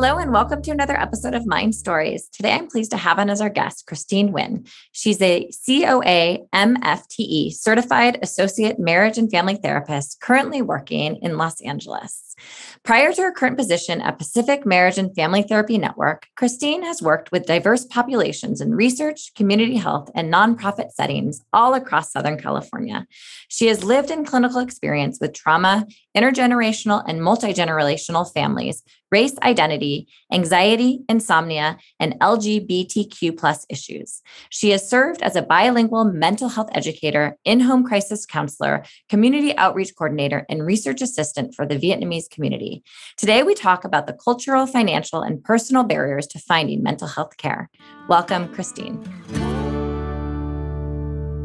Hello, and welcome to another episode of Mind Stories. Today, I'm pleased to have on as our guest Christine Nguyen. She's a COA MFTE certified associate marriage and family therapist currently working in Los Angeles. Prior to her current position at Pacific Marriage and Family Therapy Network, Christine has worked with diverse populations in research, community health, and nonprofit settings all across Southern California. She has lived in clinical experience with trauma, intergenerational and multi-generational families, race identity, anxiety, insomnia, and LGBTQ plus issues. She has served as a bilingual mental health educator, in-home crisis counselor, community outreach coordinator, and research assistant for the Vietnamese community. Today, we talk about the cultural, financial, and personal barriers to finding mental health care. Welcome, Christine.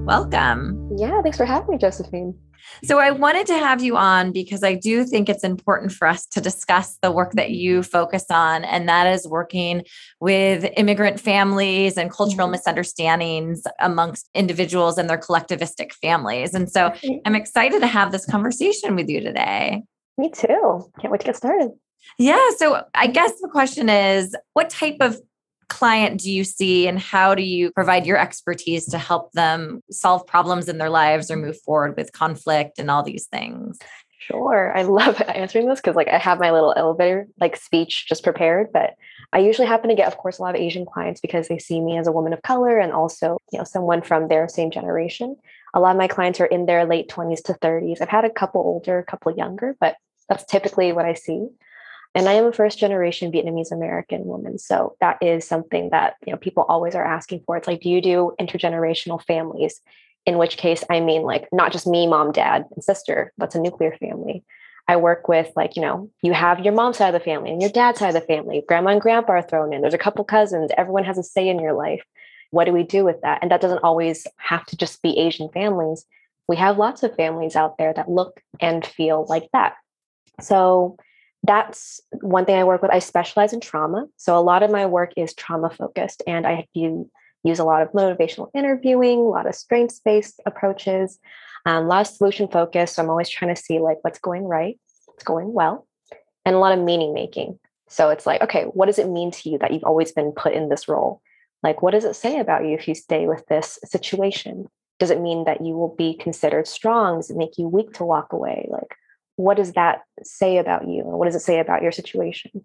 Welcome. Yeah, thanks for having me, Josephine. So, I wanted to have you on because I do think it's important for us to discuss the work that you focus on, and that is working with immigrant families and cultural mm-hmm. misunderstandings amongst individuals and their collectivistic families. And so, I'm excited to have this conversation with you today. Me too. Can't wait to get started. Yeah. So I guess the question is what type of client do you see and how do you provide your expertise to help them solve problems in their lives or move forward with conflict and all these things? Sure. I love answering this because like I have my little elevator like speech just prepared, but I usually happen to get, of course, a lot of Asian clients because they see me as a woman of color and also, you know, someone from their same generation a lot of my clients are in their late 20s to 30s. I've had a couple older, a couple younger, but that's typically what I see. And I am a first generation Vietnamese American woman. So that is something that, you know, people always are asking for. It's like, do you do intergenerational families? In which case, I mean, like, not just me, mom, dad, and sister, that's a nuclear family. I work with, like, you know, you have your mom's side of the family and your dad's side of the family. Grandma and grandpa are thrown in. There's a couple cousins. Everyone has a say in your life what do we do with that? And that doesn't always have to just be Asian families. We have lots of families out there that look and feel like that. So that's one thing I work with. I specialize in trauma. So a lot of my work is trauma focused, and I do use a lot of motivational interviewing, a lot of strengths based approaches, um, a lot of solution focused. So I'm always trying to see like what's going right, what's going well, and a lot of meaning making. So it's like, okay, what does it mean to you that you've always been put in this role? Like, what does it say about you if you stay with this situation? Does it mean that you will be considered strong? Does it make you weak to walk away? Like, what does that say about you? And what does it say about your situation?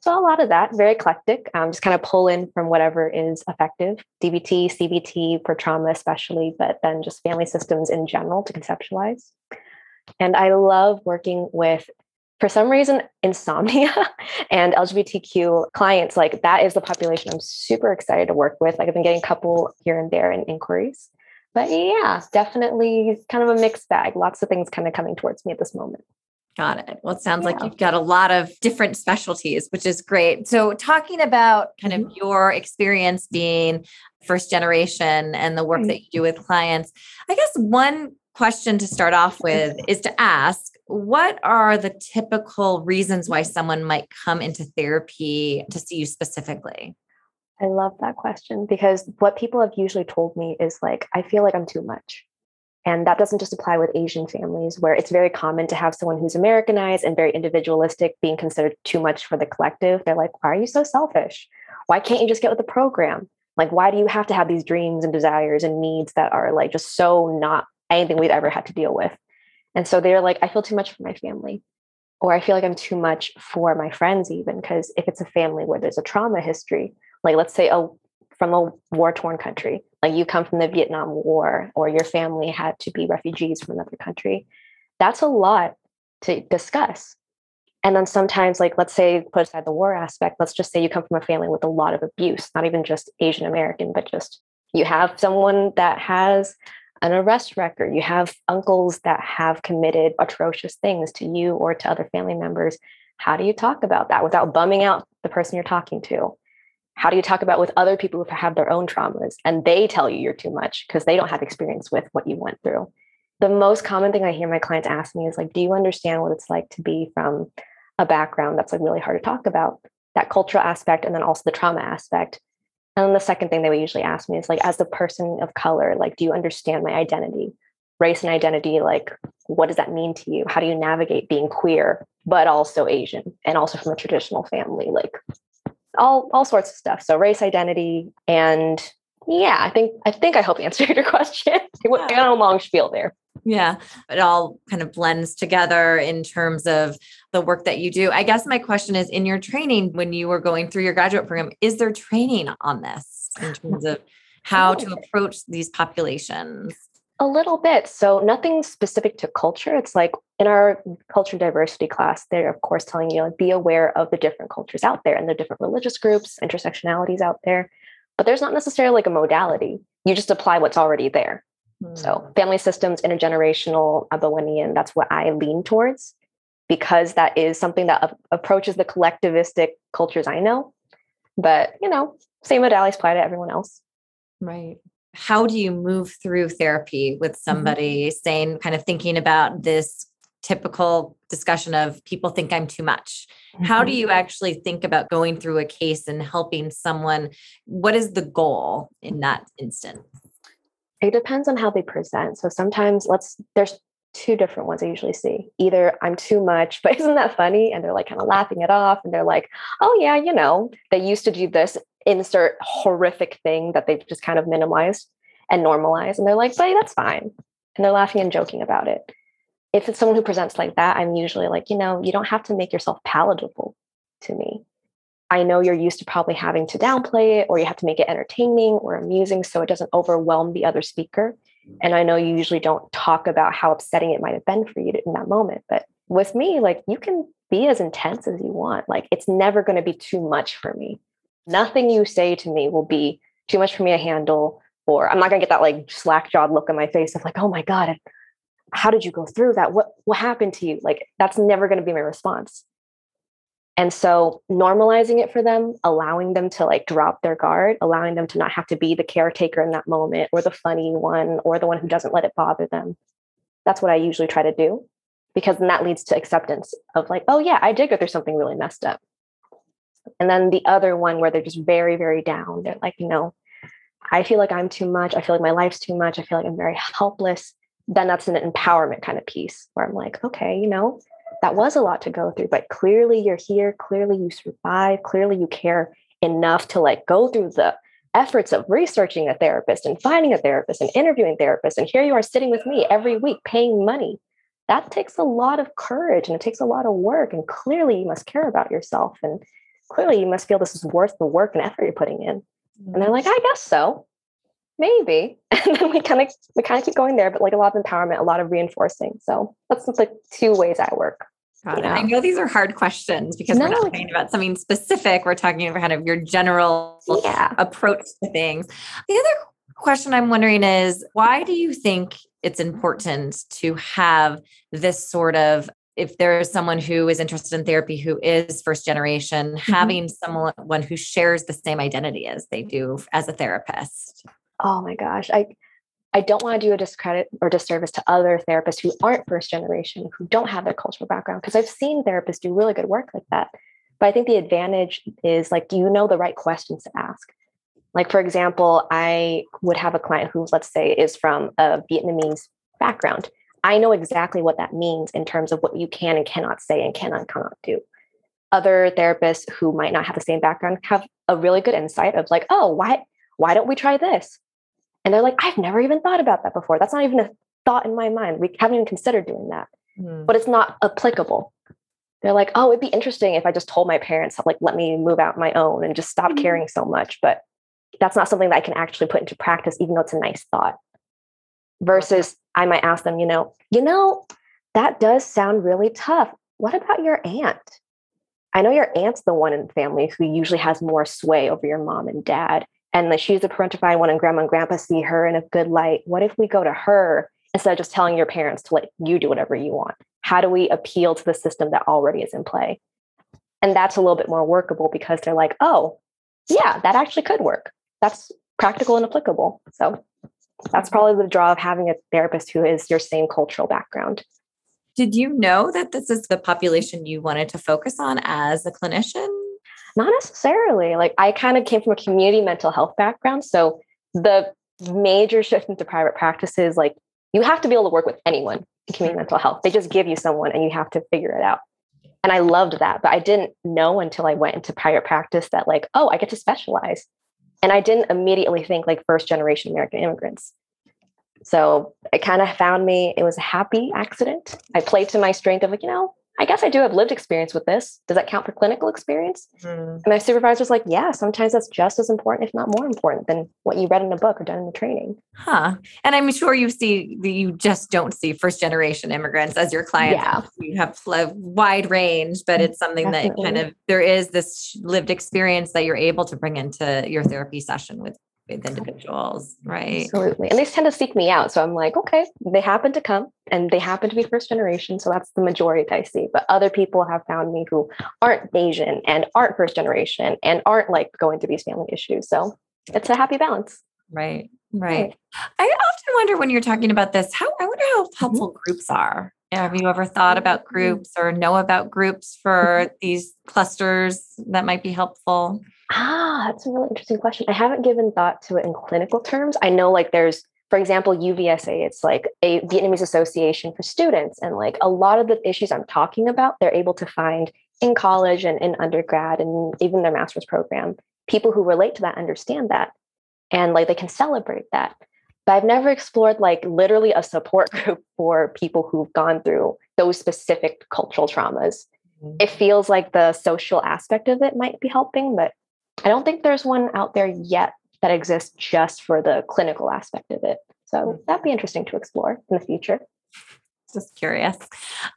So, a lot of that, very eclectic, um, just kind of pull in from whatever is effective DBT, CBT for trauma, especially, but then just family systems in general to conceptualize. And I love working with for some reason, insomnia and LGBTQ clients, like that is the population I'm super excited to work with. Like I've been getting a couple here and there in inquiries. But yeah, definitely kind of a mixed bag. Lots of things kind of coming towards me at this moment. Got it. Well, it sounds yeah. like you've got a lot of different specialties, which is great. So, talking about kind mm-hmm. of your experience being first generation and the work mm-hmm. that you do with clients, I guess one question to start off with is to ask what are the typical reasons why someone might come into therapy to see you specifically? I love that question because what people have usually told me is like, I feel like I'm too much. And that doesn't just apply with Asian families, where it's very common to have someone who's Americanized and very individualistic being considered too much for the collective. They're like, why are you so selfish? Why can't you just get with the program? Like, why do you have to have these dreams and desires and needs that are like just so not anything we've ever had to deal with. And so they're like, I feel too much for my family, or I feel like I'm too much for my friends, even because if it's a family where there's a trauma history, like let's say a from a war torn country, like you come from the Vietnam War, or your family had to be refugees from another country, that's a lot to discuss. And then sometimes, like, let's say, put aside the war aspect, let's just say you come from a family with a lot of abuse, not even just Asian American, but just you have someone that has an arrest record. You have uncles that have committed atrocious things to you or to other family members. How do you talk about that without bumming out the person you're talking to? How do you talk about with other people who have their own traumas and they tell you you're too much because they don't have experience with what you went through? The most common thing I hear my clients ask me is like, do you understand what it's like to be from a background that's like really hard to talk about? That cultural aspect and then also the trauma aspect. And then the second thing they would usually ask me is like, as the person of color, like, do you understand my identity? Race and identity, like, what does that mean to you? How do you navigate being queer, but also Asian and also from a traditional family? Like all all sorts of stuff. So race identity and yeah, I think I think I hope answered your question. I went on a long spiel there. Yeah, it all kind of blends together in terms of the work that you do. I guess my question is in your training, when you were going through your graduate program, is there training on this in terms of how to approach these populations? A little bit. So, nothing specific to culture. It's like in our culture diversity class, they're, of course, telling you like, be aware of the different cultures out there and the different religious groups, intersectionalities out there. But there's not necessarily like a modality. You just apply what's already there. So, hmm. family systems, intergenerational, a Bowenian, that's what I lean towards because that is something that a- approaches the collectivistic cultures I know. But, you know, same modalities apply to everyone else. Right. How do you move through therapy with mm-hmm. somebody mm-hmm. saying, kind of thinking about this typical discussion of people think I'm too much? Mm-hmm. How do mm-hmm. you actually think about going through a case and helping someone? What is the goal in that instance? It depends on how they present. So sometimes let's there's two different ones I usually see. Either I'm too much, but isn't that funny? And they're like kind of laughing it off and they're like, oh yeah, you know, they used to do this insert horrific thing that they've just kind of minimized and normalized. And they're like, buddy, that's fine. And they're laughing and joking about it. If it's someone who presents like that, I'm usually like, you know, you don't have to make yourself palatable to me. I know you're used to probably having to downplay it or you have to make it entertaining or amusing so it doesn't overwhelm the other speaker. Mm. And I know you usually don't talk about how upsetting it might have been for you in that moment. But with me, like you can be as intense as you want. Like it's never going to be too much for me. Nothing you say to me will be too much for me to handle. Or I'm not going to get that like slack jawed look on my face of like, oh my God, how did you go through that? What what happened to you? Like that's never going to be my response. And so normalizing it for them, allowing them to like drop their guard, allowing them to not have to be the caretaker in that moment or the funny one or the one who doesn't let it bother them. That's what I usually try to do because then that leads to acceptance of like, oh yeah, I did go through something really messed up. And then the other one where they're just very, very down. They're like, you know, I feel like I'm too much. I feel like my life's too much. I feel like I'm very helpless. Then that's an empowerment kind of piece where I'm like, okay, you know, that was a lot to go through, but clearly you're here. Clearly you survive. Clearly you care enough to like go through the efforts of researching a therapist and finding a therapist and interviewing therapists. And here you are sitting with me every week paying money. That takes a lot of courage and it takes a lot of work. And clearly you must care about yourself. And clearly you must feel this is worth the work and effort you're putting in. And they're like, mm-hmm. I guess so. Maybe. And then we kind of we kind of keep going there, but like a lot of empowerment, a lot of reinforcing. So that's like two ways I work. I know these are hard questions because no. we're not talking about something specific. We're talking about kind of your general yeah. approach to things. The other question I'm wondering is why do you think it's important to have this sort of if there is someone who is interested in therapy who is first generation, mm-hmm. having someone who shares the same identity as they do as a therapist? Oh my gosh. I I don't want to do a discredit or disservice to other therapists who aren't first generation, who don't have that cultural background, because I've seen therapists do really good work like that. But I think the advantage is like, do you know the right questions to ask? Like, for example, I would have a client who, let's say, is from a Vietnamese background. I know exactly what that means in terms of what you can and cannot say and cannot cannot do. Other therapists who might not have the same background have a really good insight of like, oh, why why don't we try this? And they're like, I've never even thought about that before. That's not even a thought in my mind. We haven't even considered doing that. Mm. But it's not applicable. They're like, oh, it'd be interesting if I just told my parents, like, let me move out my own and just stop mm-hmm. caring so much. But that's not something that I can actually put into practice, even though it's a nice thought. Versus I might ask them, you know, you know, that does sound really tough. What about your aunt? I know your aunt's the one in the family who usually has more sway over your mom and dad and that she's a parentified one and grandma and grandpa see her in a good light what if we go to her instead of just telling your parents to let you do whatever you want how do we appeal to the system that already is in play and that's a little bit more workable because they're like oh yeah, that actually could work. That's practical and applicable. So that's probably the draw of having a therapist who is your same cultural background. Did you know that this is the population you wanted to focus on as a clinician? Not necessarily. Like I kind of came from a community mental health background. So the major shift into private practice is like you have to be able to work with anyone in community mental health. They just give you someone and you have to figure it out. And I loved that. But I didn't know until I went into private practice that, like, oh, I get to specialize. And I didn't immediately think like first generation American immigrants. So it kind of found me, it was a happy accident. I played to my strength of like, you know, I guess I do have lived experience with this. Does that count for clinical experience? Mm. And my supervisor was like, yeah, sometimes that's just as important, if not more important than what you read in a book or done in the training. Huh. And I'm sure you see, you just don't see first generation immigrants as your clients. Yeah. You have a wide range, but it's something Definitely. that kind of, there is this lived experience that you're able to bring into your therapy session with with individuals, right? Absolutely. And they tend to seek me out. So I'm like, okay, they happen to come and they happen to be first generation. So that's the majority I see. But other people have found me who aren't Asian and aren't first generation and aren't like going through these family issues. So it's a happy balance. Right. Right. I often wonder when you're talking about this, how I wonder how helpful mm-hmm. groups are. Have you ever thought about mm-hmm. groups or know about groups for mm-hmm. these clusters that might be helpful? Ah, that's a really interesting question. I haven't given thought to it in clinical terms. I know like there's for example, UVSA, it's like a Vietnamese association for students. And like a lot of the issues I'm talking about, they're able to find in college and in undergrad and even their master's program. People who relate to that understand that and like they can celebrate that. But I've never explored like literally a support group for people who've gone through those specific cultural traumas. Mm-hmm. It feels like the social aspect of it might be helping, but I don't think there's one out there yet that exists just for the clinical aspect of it. So mm. that'd be interesting to explore in the future just curious.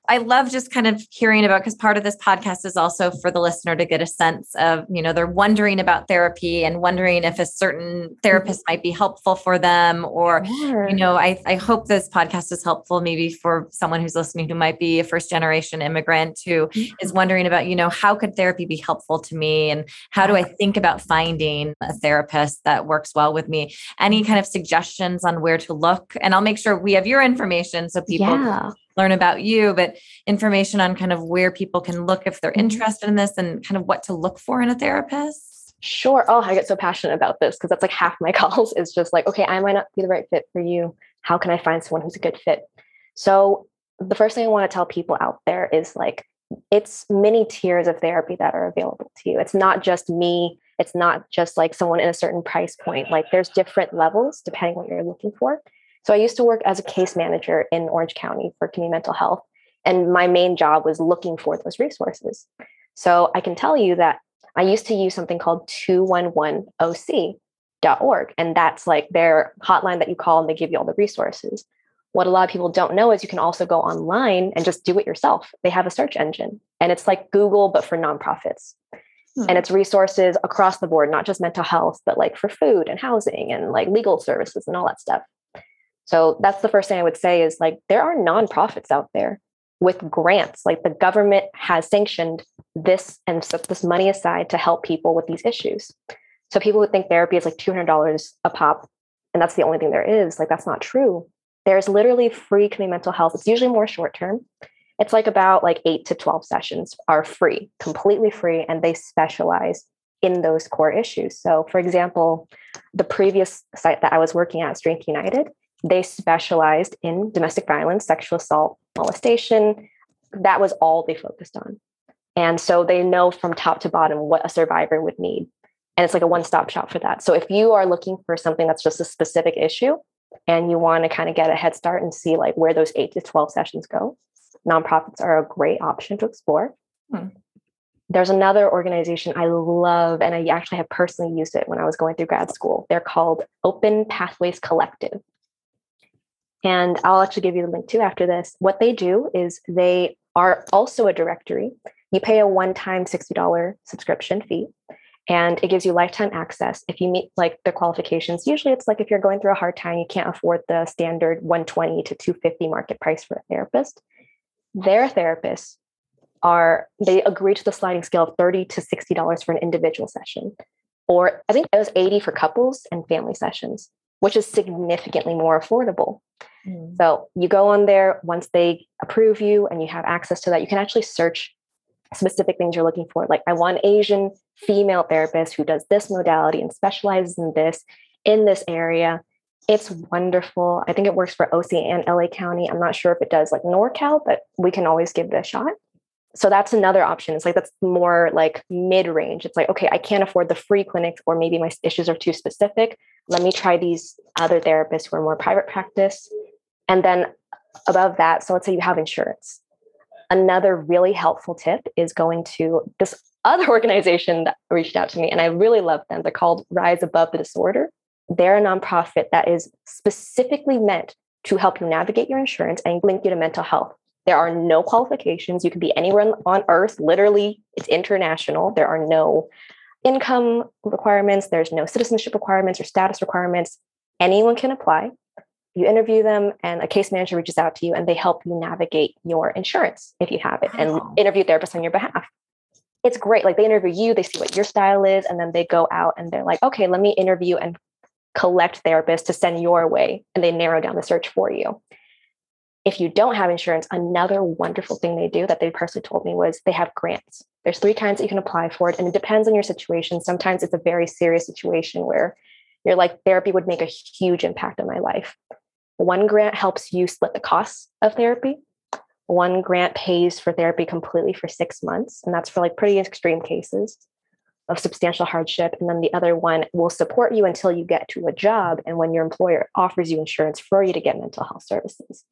I love just kind of hearing about because part of this podcast is also for the listener to get a sense of, you know, they're wondering about therapy and wondering if a certain therapist might be helpful for them. Or, sure. you know, I, I hope this podcast is helpful maybe for someone who's listening who might be a first generation immigrant who mm-hmm. is wondering about, you know, how could therapy be helpful to me? And how do I think about finding a therapist that works well with me? Any kind of suggestions on where to look? And I'll make sure we have your information so people yeah learn about you, but information on kind of where people can look if they're mm-hmm. interested in this and kind of what to look for in a therapist? Sure. Oh, I get so passionate about this because that's like half my calls is just like, okay, I might not be the right fit for you. How can I find someone who's a good fit? So, the first thing I want to tell people out there is like, it's many tiers of therapy that are available to you. It's not just me. It's not just like someone in a certain price point. Like, there's different levels depending on what you're looking for. So I used to work as a case manager in Orange County for community mental health. And my main job was looking for those resources. So I can tell you that I used to use something called 211OC.org. And that's like their hotline that you call and they give you all the resources. What a lot of people don't know is you can also go online and just do it yourself. They have a search engine and it's like Google, but for nonprofits. Hmm. And it's resources across the board, not just mental health, but like for food and housing and like legal services and all that stuff. So that's the first thing I would say is like there are nonprofits out there with grants. Like the government has sanctioned this and set this money aside to help people with these issues. So people would think therapy is like $200 a pop and that's the only thing there is. Like that's not true. There's literally free community mental health. It's usually more short term. It's like about like 8 to 12 sessions are free, completely free and they specialize in those core issues. So for example, the previous site that I was working at Strength United, they specialized in domestic violence, sexual assault, molestation. That was all they focused on. And so they know from top to bottom what a survivor would need. And it's like a one stop shop for that. So if you are looking for something that's just a specific issue and you want to kind of get a head start and see like where those eight to 12 sessions go, nonprofits are a great option to explore. Hmm. There's another organization I love, and I actually have personally used it when I was going through grad school. They're called Open Pathways Collective. And I'll actually give you the link too after this. What they do is they are also a directory. You pay a one time $60 subscription fee and it gives you lifetime access if you meet like the qualifications usually it's like if you're going through a hard time you can't afford the standard 120 to 250 market price for a therapist their therapists are they agree to the sliding scale of 30 to 60 dollars for an individual session or I think it was 80 for couples and family sessions, which is significantly more affordable. Mm. So you go on there once they approve you and you have access to that, you can actually search specific things you're looking for. Like, I want Asian female therapist who does this modality and specializes in this in this area. It's wonderful. I think it works for OC and LA County. I'm not sure if it does like NorCal, but we can always give it a shot. So that's another option. It's like that's more like mid range. It's like, okay, I can't afford the free clinics, or maybe my issues are too specific. Let me try these other therapists who are more private practice. And then above that, so let's say you have insurance. Another really helpful tip is going to this other organization that reached out to me, and I really love them. They're called Rise Above the Disorder. They're a nonprofit that is specifically meant to help you navigate your insurance and link you to mental health. There are no qualifications. You can be anywhere on earth. Literally, it's international. There are no income requirements, there's no citizenship requirements or status requirements. Anyone can apply. You interview them, and a case manager reaches out to you and they help you navigate your insurance if you have it wow. and interview therapists on your behalf it's great. Like they interview you, they see what your style is, and then they go out and they're like, okay, let me interview and collect therapists to send your way. And they narrow down the search for you. If you don't have insurance, another wonderful thing they do that they personally told me was they have grants. There's three kinds that you can apply for it, and it depends on your situation. Sometimes it's a very serious situation where you're like, therapy would make a huge impact on my life. One grant helps you split the costs of therapy. One grant pays for therapy completely for six months, and that's for like pretty extreme cases of substantial hardship. And then the other one will support you until you get to a job and when your employer offers you insurance for you to get mental health services.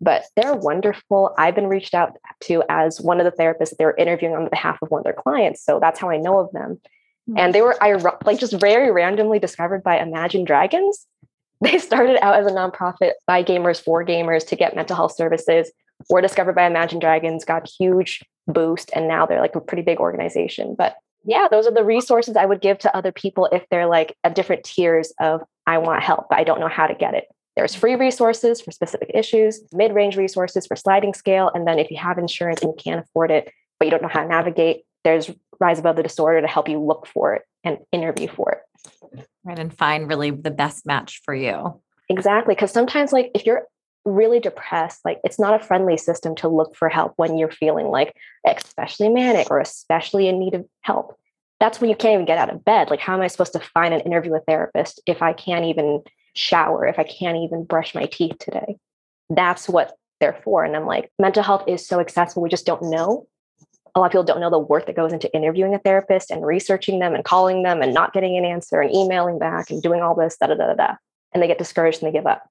But they're wonderful. I've been reached out to as one of the therapists that they were interviewing on behalf of one of their clients. So that's how I know of them. Mm-hmm. And they were I like just very randomly discovered by Imagine Dragons. They started out as a nonprofit by gamers for gamers to get mental health services were discovered by Imagine Dragons, got huge boost, and now they're like a pretty big organization. But yeah, those are the resources I would give to other people if they're like at different tiers of I want help, but I don't know how to get it. There's free resources for specific issues, mid range resources for sliding scale. And then if you have insurance and you can't afford it, but you don't know how to navigate, there's Rise Above the Disorder to help you look for it and interview for it. Right. And find really the best match for you. Exactly. Because sometimes, like, if you're really depressed, like it's not a friendly system to look for help when you're feeling like especially manic or especially in need of help. That's when you can't even get out of bed. Like, how am I supposed to find an interview with a therapist if I can't even shower, if I can't even brush my teeth today? That's what they're for. And I'm like, mental health is so accessible. We just don't know. A lot of people don't know the work that goes into interviewing a therapist and researching them and calling them and not getting an answer and emailing back and doing all this, da da da da. And they get discouraged and they give up.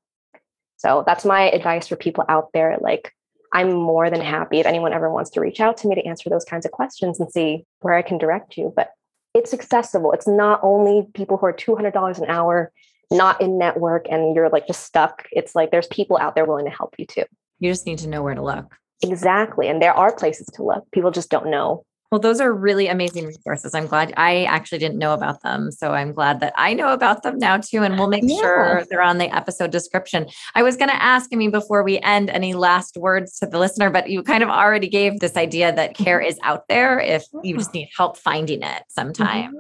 So that's my advice for people out there. Like, I'm more than happy if anyone ever wants to reach out to me to answer those kinds of questions and see where I can direct you. But it's accessible. It's not only people who are $200 an hour, not in network, and you're like just stuck. It's like there's people out there willing to help you too. You just need to know where to look. Exactly. And there are places to look. People just don't know well, those are really amazing resources. I'm glad I actually didn't know about them. So I'm glad that I know about them now too. And we'll make yeah. sure they're on the episode description. I was going to ask, I mean, before we end, any last words to the listener, but you kind of already gave this idea that care is out there if you just need help finding it sometimes. Mm-hmm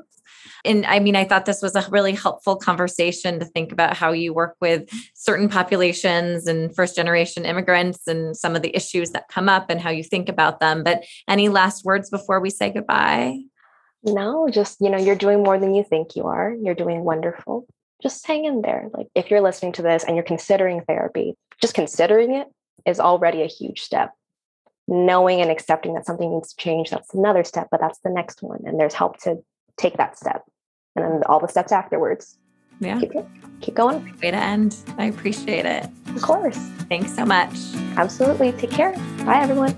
and I mean, I thought this was a really helpful conversation to think about how you work with certain populations and first generation immigrants and some of the issues that come up and how you think about them. But any last words before we say goodbye? No, just, you know, you're doing more than you think you are. You're doing wonderful. Just hang in there. Like if you're listening to this and you're considering therapy, just considering it is already a huge step knowing and accepting that something needs to change that's another step but that's the next one and there's help to take that step and then all the steps afterwards. Yeah. Keep, keep going. Way to end. I appreciate it. Of course. Thanks so much. Absolutely. Take care. Bye, everyone.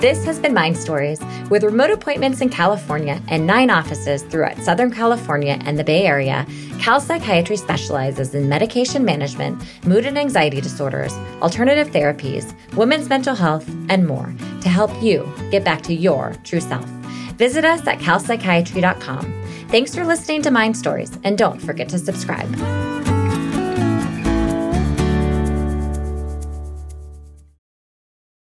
This has been Mind Stories, with remote appointments in California and nine offices throughout Southern California and the Bay Area. Cal Psychiatry specializes in medication management, mood and anxiety disorders, alternative therapies, women's mental health, and more to help you get back to your true self. Visit us at calpsychiatry.com. Thanks for listening to Mind Stories, and don't forget to subscribe.